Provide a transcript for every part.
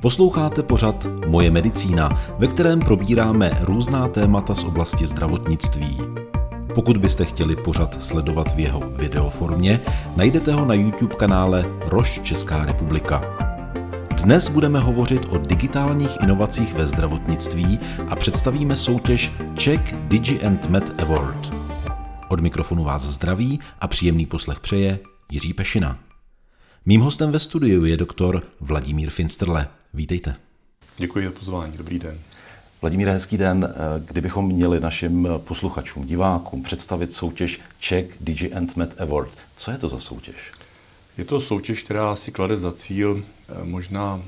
Posloucháte pořad Moje medicína, ve kterém probíráme různá témata z oblasti zdravotnictví. Pokud byste chtěli pořad sledovat v jeho videoformě, najdete ho na YouTube kanále Roš Česká republika. Dnes budeme hovořit o digitálních inovacích ve zdravotnictví a představíme soutěž Czech Digi and Med Award. Od mikrofonu vás zdraví a příjemný poslech přeje Jiří Pešina. Mým hostem ve studiu je doktor Vladimír Finsterle. Vítejte. Děkuji za pozvání, dobrý den. Vladimír, hezký den. Kdybychom měli našim posluchačům, divákům představit soutěž Czech Digi and Med Award, co je to za soutěž? Je to soutěž, která si klade za cíl eh, možná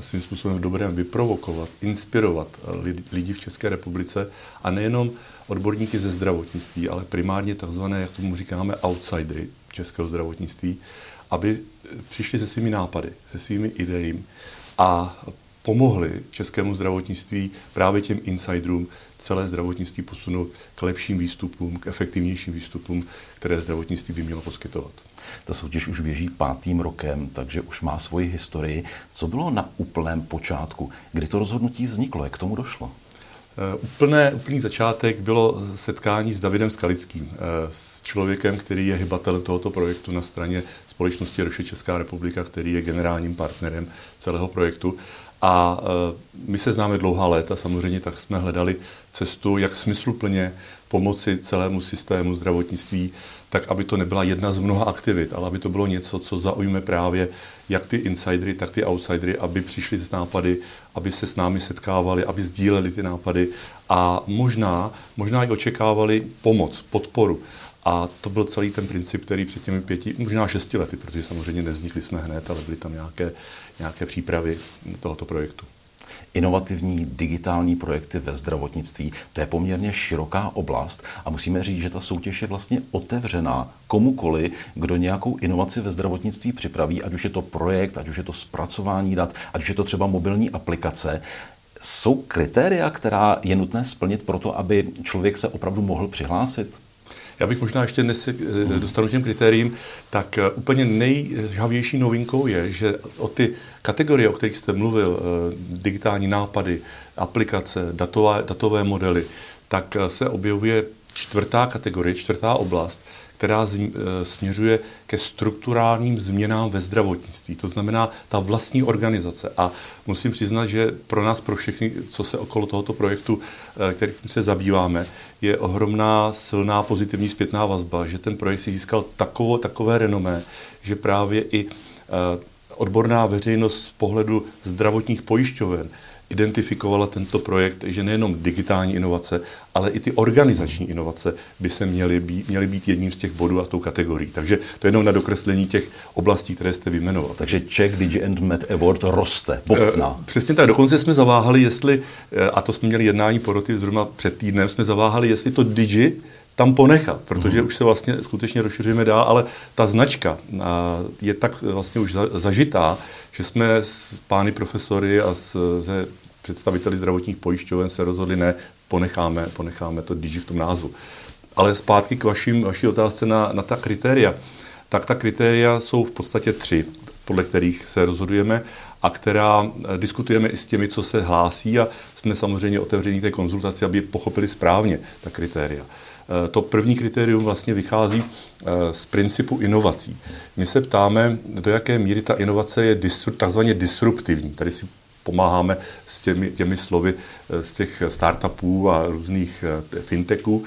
svým způsobem v dobrém vyprovokovat, inspirovat eh, lidi v České republice a nejenom odborníky ze zdravotnictví, ale primárně takzvané, jak tomu říkáme, outsidery českého zdravotnictví, aby přišli se svými nápady, se svými idejemi a pomohli českému zdravotnictví právě těm insiderům celé zdravotnictví posunout k lepším výstupům, k efektivnějším výstupům, které zdravotnictví by mělo poskytovat. Ta soutěž už běží pátým rokem, takže už má svoji historii. Co bylo na úplném počátku? Kdy to rozhodnutí vzniklo? Jak k tomu došlo? Eh, úplné, úplný začátek bylo setkání s Davidem Skalickým, eh, s člověkem, který je hybatelem tohoto projektu na straně společnosti Roše Česká republika, který je generálním partnerem celého projektu. A eh, my se známe dlouhá léta, samozřejmě tak jsme hledali cestu, jak smysluplně pomoci celému systému zdravotnictví, tak aby to nebyla jedna z mnoha aktivit, ale aby to bylo něco, co zaujme právě jak ty insidery, tak ty outsidery, aby přišli s nápady, aby se s námi setkávali, aby sdíleli ty nápady a možná, možná i očekávali pomoc, podporu. A to byl celý ten princip, který před těmi pěti, možná šesti lety, protože samozřejmě nevznikli jsme hned, ale byly tam nějaké, nějaké přípravy tohoto projektu inovativní digitální projekty ve zdravotnictví. To je poměrně široká oblast a musíme říct, že ta soutěž je vlastně otevřená komukoli, kdo nějakou inovaci ve zdravotnictví připraví, ať už je to projekt, ať už je to zpracování dat, ať už je to třeba mobilní aplikace. Jsou kritéria, která je nutné splnit pro to, aby člověk se opravdu mohl přihlásit? Já bych možná ještě dnes eh, dostanu těm kritériím, tak eh, úplně nejžhavější novinkou je, že o ty kategorie, o kterých jste mluvil, eh, digitální nápady, aplikace, datové, datové modely, tak se objevuje čtvrtá kategorie, čtvrtá oblast, která e, směřuje ke strukturálním změnám ve zdravotnictví. To znamená ta vlastní organizace. A musím přiznat, že pro nás, pro všechny, co se okolo tohoto projektu, e, kterým se zabýváme, je ohromná, silná, pozitivní zpětná vazba, že ten projekt si získal takovo, takové renomé, že právě i e, odborná veřejnost z pohledu zdravotních pojišťoven identifikovala tento projekt, že nejenom digitální inovace, ale i ty organizační inovace by se měly být, měly být jedním z těch bodů a tou kategorií. Takže to je jenom na dokreslení těch oblastí, které jste vyjmenoval. Takže Czech Digi and Med Award roste, bobtná. E, přesně tak. Dokonce jsme zaváhali, jestli, eh, a to jsme měli jednání poroty zhruba před týdnem, jsme zaváhali, jestli to Digi tam ponechat, protože mm. už se vlastně skutečně rozšiřujeme dál, ale ta značka je tak vlastně už zažitá, že jsme s pány profesory a s, se představiteli zdravotních pojišťoven se rozhodli, ne, ponecháme, ponecháme to Digi v tom názvu. Ale zpátky k vašim, vaší otázce na, na ta kritéria. Tak ta kritéria jsou v podstatě tři, podle kterých se rozhodujeme a která eh, diskutujeme i s těmi, co se hlásí a jsme samozřejmě otevření té konzultaci, aby pochopili správně ta kritéria. Eh, to první kritérium vlastně vychází eh, z principu inovací. My se ptáme, do jaké míry ta inovace je takzvaně disruptivní. Tady si pomáháme s těmi, těmi slovy eh, z těch startupů a různých fintechů.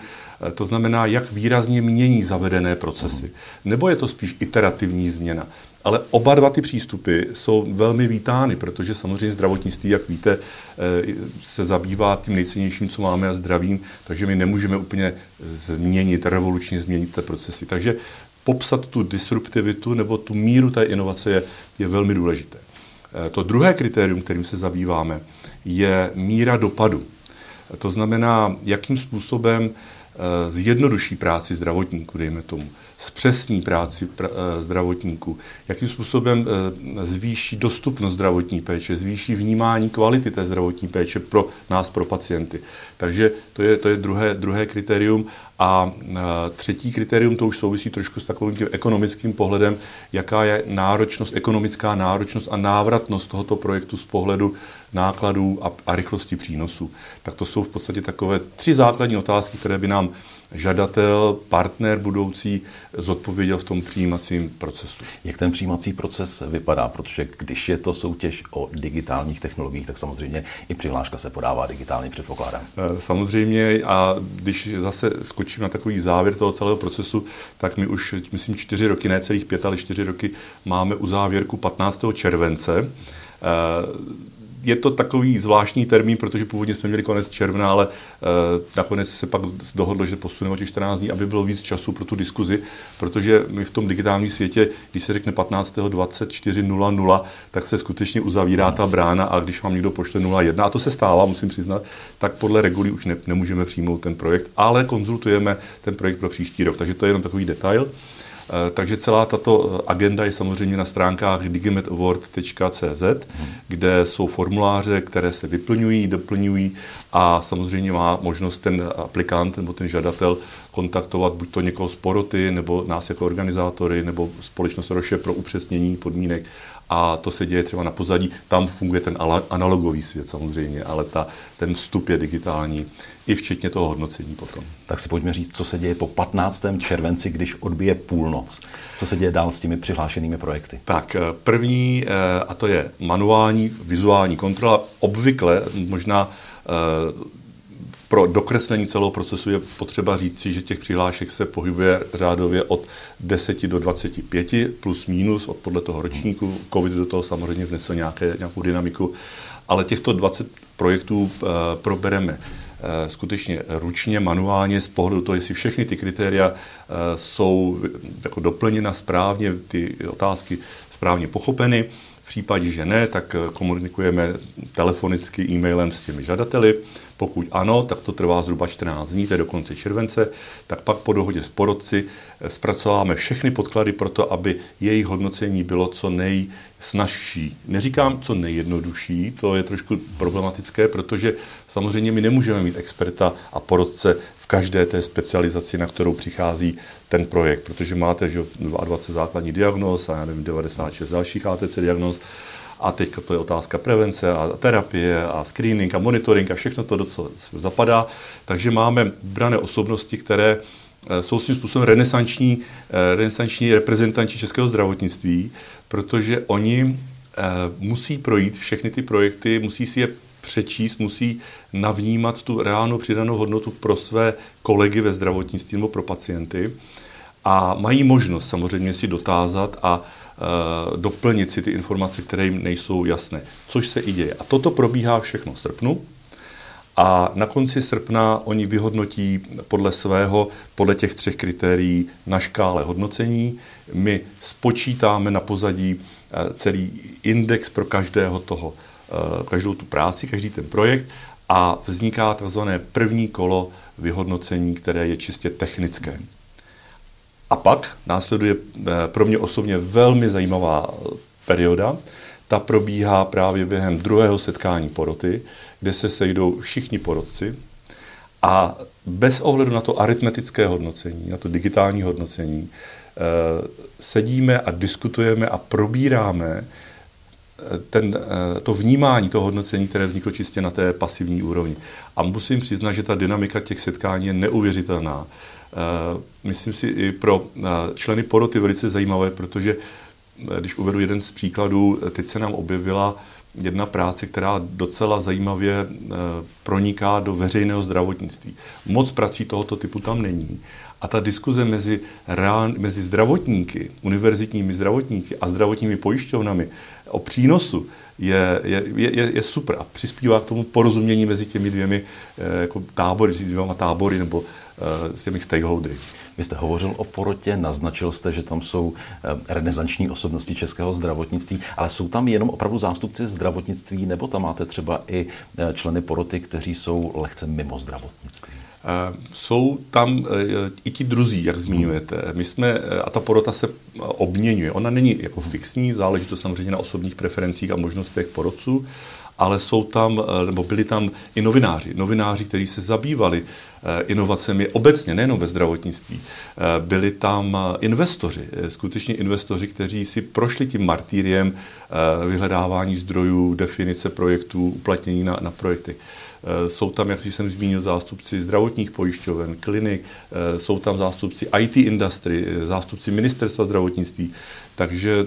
To znamená, jak výrazně mění zavedené procesy. Nebo je to spíš iterativní změna. Ale oba dva ty přístupy jsou velmi vítány, protože samozřejmě zdravotnictví, jak víte, eh, se zabývá tím nejcennějším, co máme a zdravím, takže my nemůžeme úplně změnit, revolučně změnit ty procesy. Takže popsat tu disruptivitu nebo tu míru té inovace je, je velmi důležité. Eh, to druhé kritérium, kterým se zabýváme, je míra dopadu. To znamená, jakým způsobem zjednoduší práci zdravotníků, dejme tomu zpřesní práci pra, eh, zdravotníků, jakým způsobem eh, zvýší dostupnost zdravotní péče, zvýší vnímání kvality té zdravotní péče pro nás, pro pacienty. Takže to je, to je druhé, druhé kritérium. A třetí kritérium, to už souvisí trošku s takovým tím ekonomickým pohledem, jaká je náročnost, ekonomická náročnost a návratnost tohoto projektu z pohledu nákladů a, a rychlosti přínosu. Tak to jsou v podstatě takové tři základní otázky, které by nám žadatel, partner budoucí zodpověděl v tom přijímacím procesu. Jak ten přijímací proces vypadá? Protože když je to soutěž o digitálních technologiích, tak samozřejmě i přihláška se podává digitálně, předpokládám. Eh, samozřejmě a když zase skočím na takový závěr toho celého procesu, tak my už, myslím, čtyři roky, ne celých pět, ale čtyři roky máme u závěrku 15. července eh, je to takový zvláštní termín, protože původně jsme měli konec června, ale uh, nakonec se pak dohodlo, že posuneme o 14 dní, aby bylo víc času pro tu diskuzi, protože my v tom digitálním světě, když se řekne 15.24.00, tak se skutečně uzavírá ta brána a když vám někdo pošle 01, a to se stává, musím přiznat, tak podle regulí už ne, nemůžeme přijmout ten projekt, ale konzultujeme ten projekt pro příští rok. Takže to je jenom takový detail. Eh, takže celá tato eh, agenda je samozřejmě na stránkách digimetaward.cz, kde jsou formuláře, které se vyplňují, doplňují a samozřejmě má možnost ten aplikant nebo ten žadatel kontaktovat buď to někoho z poroty, nebo nás jako organizátory, nebo společnost Roše pro upřesnění podmínek a to se děje třeba na pozadí. Tam funguje ten analogový svět samozřejmě, ale ta, ten vstup je digitální, i včetně toho hodnocení potom. Tak si pojďme říct, co se děje po 15. červenci, když odbije půlnoc. Co se děje dál s těmi přihlášenými projekty? Tak eh, první, eh, a to je manuální vizuální kontrola. Obvykle možná eh, pro dokreslení celého procesu je potřeba říct si, že těch přihlášek se pohybuje řádově od 10 do 25 plus minus od podle toho ročníku. Covid do toho samozřejmě vnesl nějaké, nějakou dynamiku, ale těchto 20 projektů uh, probereme uh, skutečně ručně, manuálně z pohledu toho, jestli všechny ty kritéria uh, jsou jako doplněna správně, ty otázky správně pochopeny. Případě, že ne, tak komunikujeme telefonicky, e-mailem s těmi žadateli. Pokud ano, tak to trvá zhruba 14 dní, to je do konce července, tak pak po dohodě s porodci eh, zpracováme všechny podklady pro to, aby jejich hodnocení bylo co nejsnažší. Neříkám co nejjednodušší, to je trošku problematické, protože samozřejmě my nemůžeme mít experta a porodce každé té specializaci, na kterou přichází ten projekt, protože máte že 22 základní diagnóz a já nevím, 96 dalších ATC diagnóz a teď to je otázka prevence a terapie a screening a monitoring a všechno to docela zapadá. Takže máme brané osobnosti, které eh, jsou svým způsobem renesanční, eh, renesanční reprezentanti českého zdravotnictví, protože oni eh, musí projít všechny ty projekty, musí si je přečíst, musí navnímat tu reálnou přidanou hodnotu pro své kolegy ve zdravotnictví nebo pro pacienty a mají možnost samozřejmě si dotázat a Eh, doplnit si ty informace, které jim nejsou jasné, což se i děje. A toto probíhá všechno v srpnu. A na konci srpna oni vyhodnotí podle svého, podle těch třech kritérií na škále hodnocení. My spočítáme na pozadí eh, celý index pro každého toho, každou tu práci, každý ten projekt a vzniká tzv. první kolo vyhodnocení, které je čistě technické. A pak následuje eh, pro mě osobně velmi zajímavá perioda. Ta probíhá právě během druhého setkání poroty, kde se sejdou všichni porotci a bez ohledu na to aritmetické hodnocení, na to digitální hodnocení, eh, sedíme a diskutujeme a probíráme eh, ten, to vnímání, to hodnocení, které vzniklo čistě na té pasivní úrovni. A musím přiznat, že ta dynamika těch setkání je neuvěřitelná. Eh, myslím si i pro eh, členy poroty velice zajímavé, protože eh, když uvedu jeden z příkladů, teď se nám objevila jedna práce, která docela zajímavě proniká do veřejného zdravotnictví. Moc prací tohoto typu tam není. A ta diskuze mezi, reál, mezi zdravotníky, univerzitními zdravotníky a zdravotními pojišťovnami o přínosu, je, je, je, je super a přispívá k tomu porozumění mezi těmi dvěmi eh, jako tábory, mezi dvěma tábory nebo eh, s těmi stakeholdery. Vy jste hovořil o porotě, naznačil jste, že tam jsou eh, renesanční osobnosti českého zdravotnictví, ale jsou tam jenom opravdu zástupci zdravotnictví, nebo tam máte třeba i členy poroty, kteří jsou lehce mimo zdravotnictví? Jsou tam i ti druzí, jak zmiňujete. My jsme, a ta porota se obměňuje. Ona není jako fixní, záleží to samozřejmě na osobních preferencích a možnostech porodců, ale jsou tam, nebo byli tam i novináři. Novináři, kteří se zabývali inovacemi obecně, nejenom ve zdravotnictví. Byli tam investoři, skutečně investoři, kteří si prošli tím martýriem vyhledávání zdrojů, definice projektů, uplatnění na, na projektech. Eh, jsou tam, jak jsem zmínil, zástupci zdravotních pojišťoven, klinik, eh, jsou tam zástupci IT industry, eh, zástupci ministerstva zdravotnictví. Takže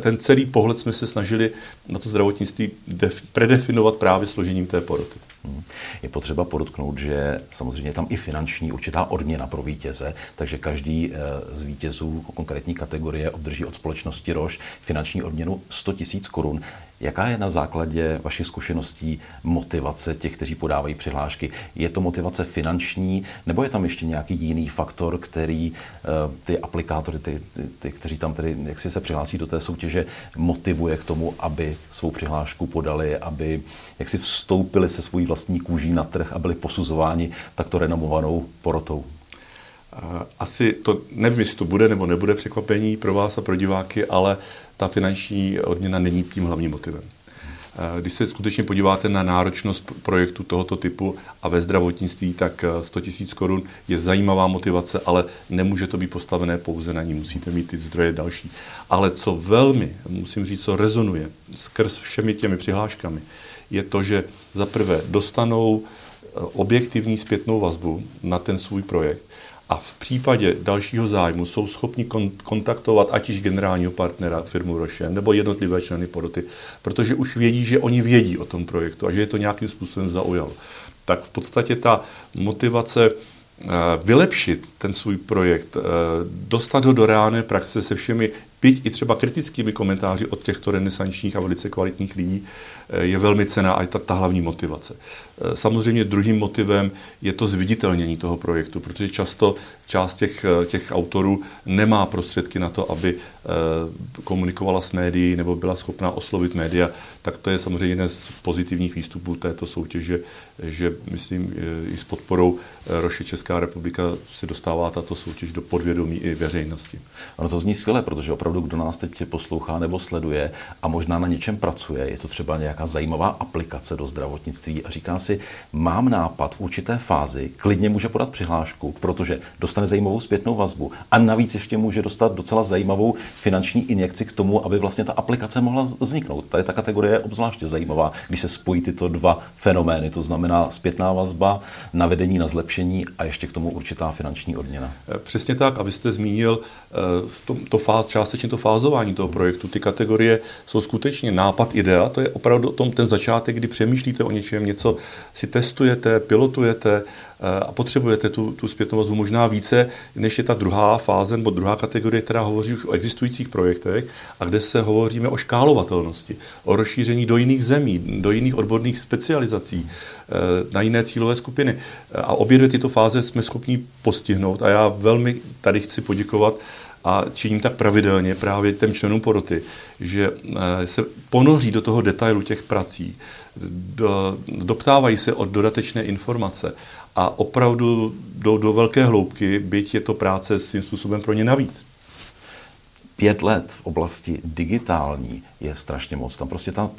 ten celý pohled jsme se snažili na to zdravotnictví def- predefinovat právě složením té poroty. Hmm. Je potřeba podotknout, že samozřejmě je tam i finanční určitá odměna pro vítěze, takže každý z vítězů konkrétní kategorie obdrží od společnosti Roš finanční odměnu 100 000 korun. Jaká je na základě vašich zkušeností motivace těch, kteří podávají přihlášky? Je to motivace finanční, nebo je tam ještě nějaký jiný faktor, který uh, ty aplikátory, ty, ty, ty, kteří tam tedy jak si se přihlásí do té soutěže, motivuje k tomu, aby svou přihlášku podali, aby jak si vstoupili se svojí vlastní kůží na trh a byli posuzováni takto renomovanou porotou? Asi to, nevím, jestli to bude nebo nebude překvapení pro vás a pro diváky, ale ta finanční odměna není tím hlavním motivem. Když se skutečně podíváte na náročnost projektu tohoto typu a ve zdravotnictví, tak 100 000 korun je zajímavá motivace, ale nemůže to být postavené pouze na ní, musíte mít ty zdroje další. Ale co velmi, musím říct, co rezonuje skrz všemi těmi přihláškami, je to, že za prvé dostanou objektivní zpětnou vazbu na ten svůj projekt a v případě dalšího zájmu jsou schopni kon- kontaktovat ať již generálního partnera firmu Rošen nebo jednotlivé členy poroty, protože už vědí, že oni vědí o tom projektu a že je to nějakým způsobem zaujalo. Tak v podstatě ta motivace eh, vylepšit ten svůj projekt, eh, dostat ho do reálné praxe se všemi byť i třeba kritickými komentáři od těchto renesančních a velice kvalitních lidí, eh, je velmi cená a je ta, ta hlavní motivace. Eh, samozřejmě druhým motivem je to zviditelnění toho projektu, protože často část těch, eh, těch autorů nemá prostředky na to, aby komunikovala s médií nebo byla schopná oslovit média, tak to je samozřejmě jeden z pozitivních výstupů této soutěže, že myslím i s podporou Roše Česká republika se dostává tato soutěž do podvědomí i veřejnosti. Ono to zní skvěle, protože opravdu opravdu, kdo nás teď poslouchá nebo sleduje a možná na něčem pracuje, je to třeba nějaká zajímavá aplikace do zdravotnictví a říká si, mám nápad v určité fázi, klidně může podat přihlášku, protože dostane zajímavou zpětnou vazbu a navíc ještě může dostat docela zajímavou finanční injekci k tomu, aby vlastně ta aplikace mohla vzniknout. Tady ta kategorie je obzvláště zajímavá, když se spojí tyto dva fenomény, to znamená zpětná vazba, navedení na zlepšení a ještě k tomu určitá finanční odměna. Přesně tak, a vy jste zmínil eh, v to fáz, částečně skutečně to fázování toho projektu. Ty kategorie jsou skutečně nápad, idea, to je opravdu tom, ten začátek, kdy přemýšlíte o něčem, něco si testujete, pilotujete eh, a potřebujete tu, tu zpětnou vazbu možná více, než je ta druhá fáze nebo druhá kategorie, která hovoří už o existujících projektech a kde se hovoříme o škálovatelnosti, o rozšíření do jiných zemí, do jiných odborných specializací, eh, na jiné cílové skupiny. A obě dvě tyto fáze jsme schopni postihnout a já velmi tady chci poděkovat a činím tak pravidelně právě těm členům poroty, že eh, se ponoří do toho detailu těch prací, do, doptávají se od dodatečné informace a opravdu do, do velké hloubky, byť je to práce svým způsobem pro ně navíc. Pět let v oblasti digitální je strašně moc. Tam prostě ta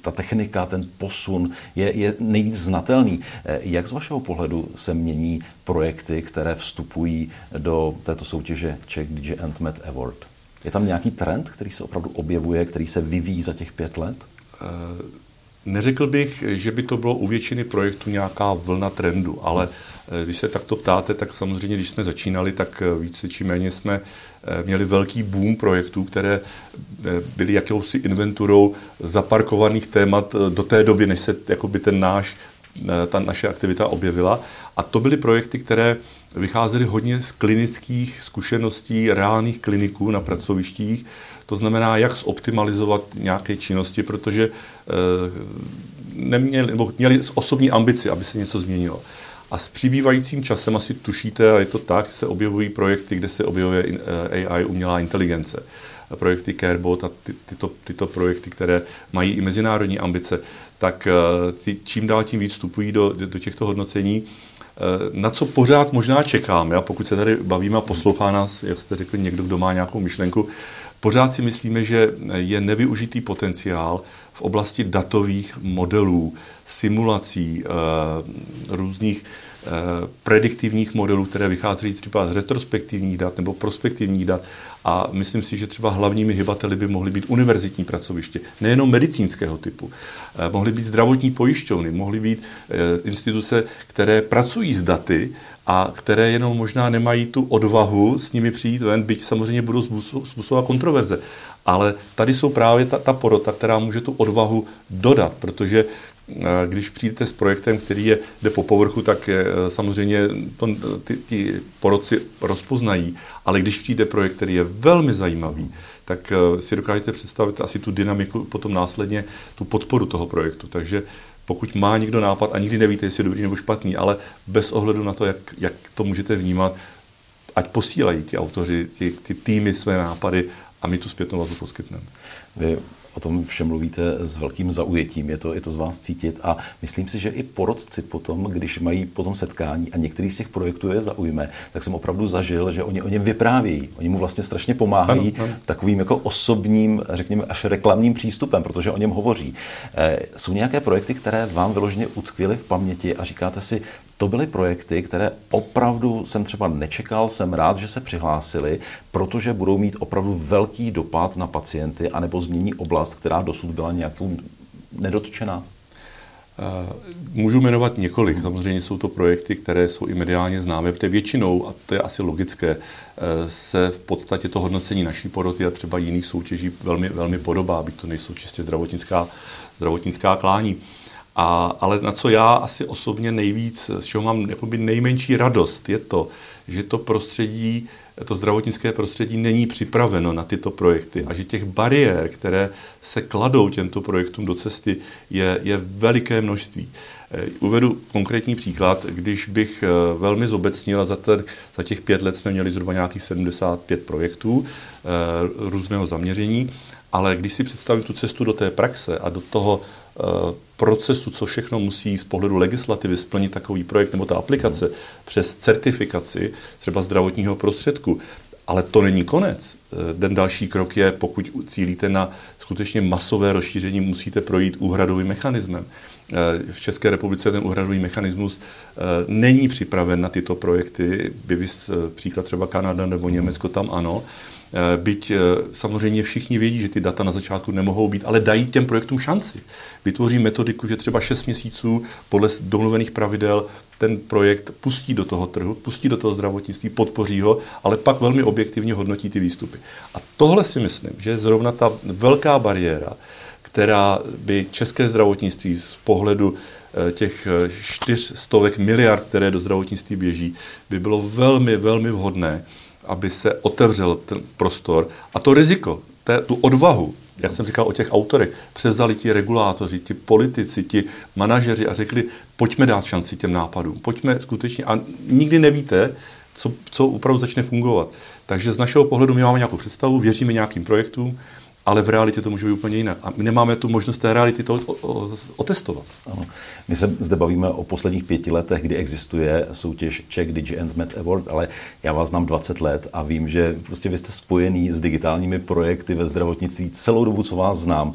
ta technika, ten posun je, je nejvíc znatelný. Eh, jak z vašeho pohledu se mění projekty, které vstupují do této soutěže Czech DJ Med Award? Je tam nějaký trend, který se opravdu objevuje, který se vyvíjí za těch pět let? Uh Neřekl bych, že by to bylo u většiny projektů nějaká vlna trendu, ale eh, když se takto ptáte, tak samozřejmě, když jsme začínali, tak eh, více či méně jsme eh, měli velký boom projektů, které byly jakousi inventurou zaparkovaných témat do té doby, než se jakoby ten náš, ta naše aktivita objevila. A to byly projekty, které vycházeli hodně z klinických zkušeností reálných kliniků na pracovištích, to znamená, jak zoptimalizovat nějaké činnosti, protože neměli, nebo měli osobní ambici, aby se něco změnilo. A s přibývajícím časem, asi tušíte, a je to tak, se objevují projekty, kde se objevuje AI, umělá inteligence. Projekty Carebot a ty, tyto, tyto projekty, které mají i mezinárodní ambice, tak ty čím dál tím víc vstupují do, do těchto hodnocení. Eh, na co pořád možná čekám, já, pokud se tady bavíme a poslouchá nás, jak jste řekli, někdo, kdo má nějakou myšlenku, pořád si myslíme, že je nevyužitý potenciál v oblasti datových modelů, simulací, eh, různých Eh, prediktivních modelů, které vycházejí třeba z retrospektivních dat nebo prospektivních dat. A myslím si, že třeba hlavními hybateli by mohly být univerzitní pracoviště, nejenom medicínského typu. Eh, mohly být zdravotní pojišťovny, mohly být eh, instituce, které pracují s daty a které jenom možná nemají tu odvahu s nimi přijít ven, byť samozřejmě budou způsobovat kontroverze. Ale tady jsou právě ta, ta porota, která může tu odvahu dodat, protože když přijdete s projektem, který je, jde po povrchu, tak je, samozřejmě to, ty, ty porodci rozpoznají. Ale když přijde projekt, který je velmi zajímavý, tak eh, si dokážete představit asi tu dynamiku, potom následně tu podporu toho projektu. Takže pokud má někdo nápad a nikdy nevíte, jestli je dobrý nebo špatný, ale bez ohledu na to, jak, jak to můžete vnímat, ať posílají ti autoři, ti, ty týmy své nápady a my tu zpětnou vazbu poskytneme. Vy o tom všem mluvíte s velkým zaujetím, je to, je to z vás cítit a myslím si, že i porodci potom, když mají potom setkání a některý z těch projektů je zaujme, tak jsem opravdu zažil, že oni o něm vyprávějí. Oni mu vlastně strašně pomáhají ano, ano. takovým jako osobním, řekněme, až reklamním přístupem, protože o něm hovoří. E, jsou nějaké projekty, které vám vyloženě utkvěly v paměti a říkáte si, to byly projekty, které opravdu jsem třeba nečekal, jsem rád, že se přihlásili, protože budou mít opravdu velký dopad na pacienty anebo změní oblast, která dosud byla nějakou nedotčená. Eh, můžu jmenovat několik. Samozřejmě jsou to projekty, které jsou i mediálně známé, protože většinou, a to je asi logické, eh, se v podstatě to hodnocení naší poroty a třeba jiných soutěží velmi, velmi podobá, aby to nejsou čistě zdravotnická, zdravotnická klání. A, ale na co já asi osobně nejvíc, z čeho mám nejmenší radost, je to, že to prostředí, to zdravotnické prostředí není připraveno na tyto projekty a že těch bariér, které se kladou těmto projektům do cesty, je, je veliké množství. Eh, uvedu konkrétní příklad, když bych eh, velmi zobecnil, za, ten, za těch pět let jsme měli zhruba nějakých 75 projektů eh, různého zaměření, ale když si představím tu cestu do té praxe a do toho procesu, co všechno musí z pohledu legislativy splnit takový projekt nebo ta aplikace přes certifikaci třeba zdravotního prostředku. Ale to není konec. Den další krok je, pokud cílíte na skutečně masové rozšíření, musíte projít úhradovým mechanismem. V České republice ten úhradový mechanismus eh, není připraven na tyto projekty, by příklad třeba Kanada nebo Německo, tam ano, Eh, byť eh, samozřejmě všichni vědí, že ty data na začátku nemohou být, ale dají těm projektům šanci. Vytvoří metodiku, že třeba 6 měsíců podle domluvených pravidel ten projekt pustí do toho trhu, pustí do toho zdravotnictví, podpoří ho, ale pak velmi objektivně hodnotí ty výstupy. A tohle si myslím, že je zrovna ta velká bariéra, která by české zdravotnictví z pohledu eh, těch čtyř stovek miliard, které do zdravotnictví běží, by bylo velmi, velmi vhodné, aby se otevřel ten prostor a to riziko, té, tu odvahu, jak jsem říkal o těch autorech, převzali ti regulátoři, ti politici, ti manažeři a řekli, pojďme dát šanci těm nápadům, pojďme skutečně, a nikdy nevíte, co, co opravdu začne fungovat. Takže z našeho pohledu my máme nějakou představu, věříme nějakým projektům, ale v realitě to může být úplně jinak. A my nemáme tu možnost té reality to otestovat. Ano. My se zde bavíme o posledních pěti letech, kdy existuje soutěž Czech Digi and Med Award, ale já vás znám 20 let a vím, že prostě vy jste spojený s digitálními projekty ve zdravotnictví celou dobu, co vás znám.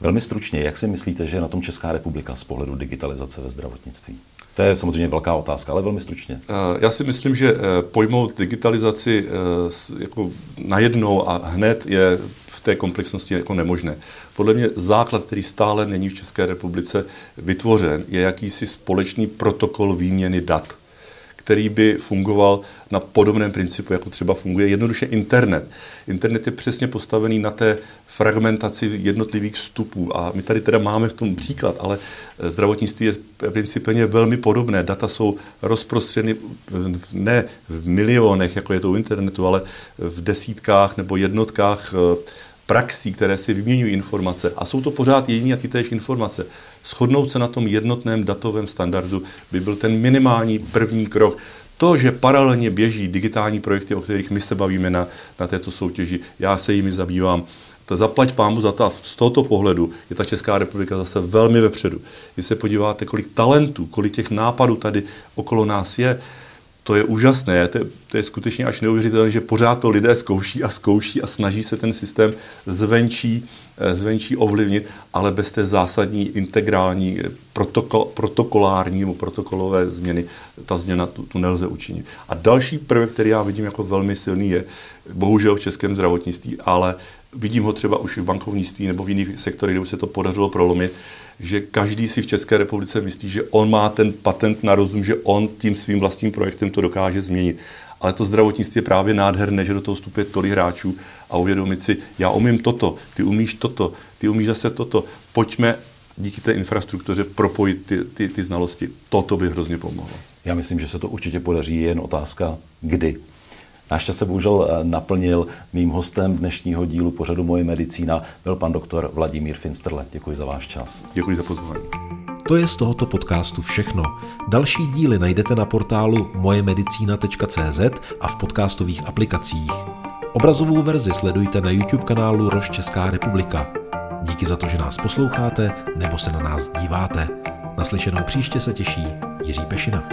Velmi stručně, jak si myslíte, že je na tom Česká republika z pohledu digitalizace ve zdravotnictví? To je samozřejmě velká otázka, ale velmi stručně. Eh, já si myslím, že eh, pojmout digitalizaci eh, jako najednou a hned je v té komplexnosti jako nemožné. Podle mě základ, který stále není v České republice vytvořen, je jakýsi společný protokol výměny dat který by fungoval na podobném principu, jako třeba funguje jednoduše internet. Internet je přesně postavený na té fragmentaci jednotlivých vstupů a my tady teda máme v tom příklad, ale zdravotnictví je principálně velmi podobné. Data jsou rozprostřeny ne v milionech, jako je to u internetu, ale v desítkách nebo jednotkách praxí, které si vyměňují informace a jsou to pořád jediné a ty též informace. Shodnout se na tom jednotném datovém standardu by byl ten minimální první krok. To, že paralelně běží digitální projekty, o kterých my se bavíme na, na této soutěži, já se jimi zabývám, to zaplať pámu za to z tohoto pohledu je ta Česká republika zase velmi vepředu. Když se podíváte, kolik talentů, kolik těch nápadů tady okolo nás je, to je úžasné, to je, to je skutečně až neuvěřitelné, že pořád to lidé zkouší a zkouší a snaží se ten systém zvenčí, eh, zvenčí ovlivnit, ale bez té zásadní integrální eh, protokol, protokolární nebo protokolové změny ta změna tu, tu nelze učinit. A další prvek, který já vidím jako velmi silný, je bohužel v českém zdravotnictví, ale vidím ho třeba už v bankovnictví nebo v jiných sektorech, kde už se to podařilo prolomit, že každý si v České republice myslí, že on má ten patent na rozum, že on tím svým vlastním projektem to dokáže změnit. Ale to zdravotnictví je právě nádherné, že do toho vstupuje tolik hráčů a uvědomit si, já umím toto, ty umíš toto, ty umíš zase toto. Pojďme díky té infrastruktuře propojit ty, ty, ty znalosti. Toto by hrozně pomohlo. Já myslím, že se to určitě podaří, jen otázka kdy. Náš čas se bohužel eh, naplnil. Mým hostem dnešního dílu pořadu Moje medicína byl pan doktor Vladimír Finsterle. Děkuji za váš čas. Děkuji za pozvání. To je z tohoto podcastu všechno. Další díly najdete na portálu mojemedicina.cz a v podcastových aplikacích. Obrazovou verzi sledujte na YouTube kanálu Roš Česká republika. Díky za to, že nás posloucháte nebo se na nás díváte. Naslyšenou příště se těší Jiří Pešina.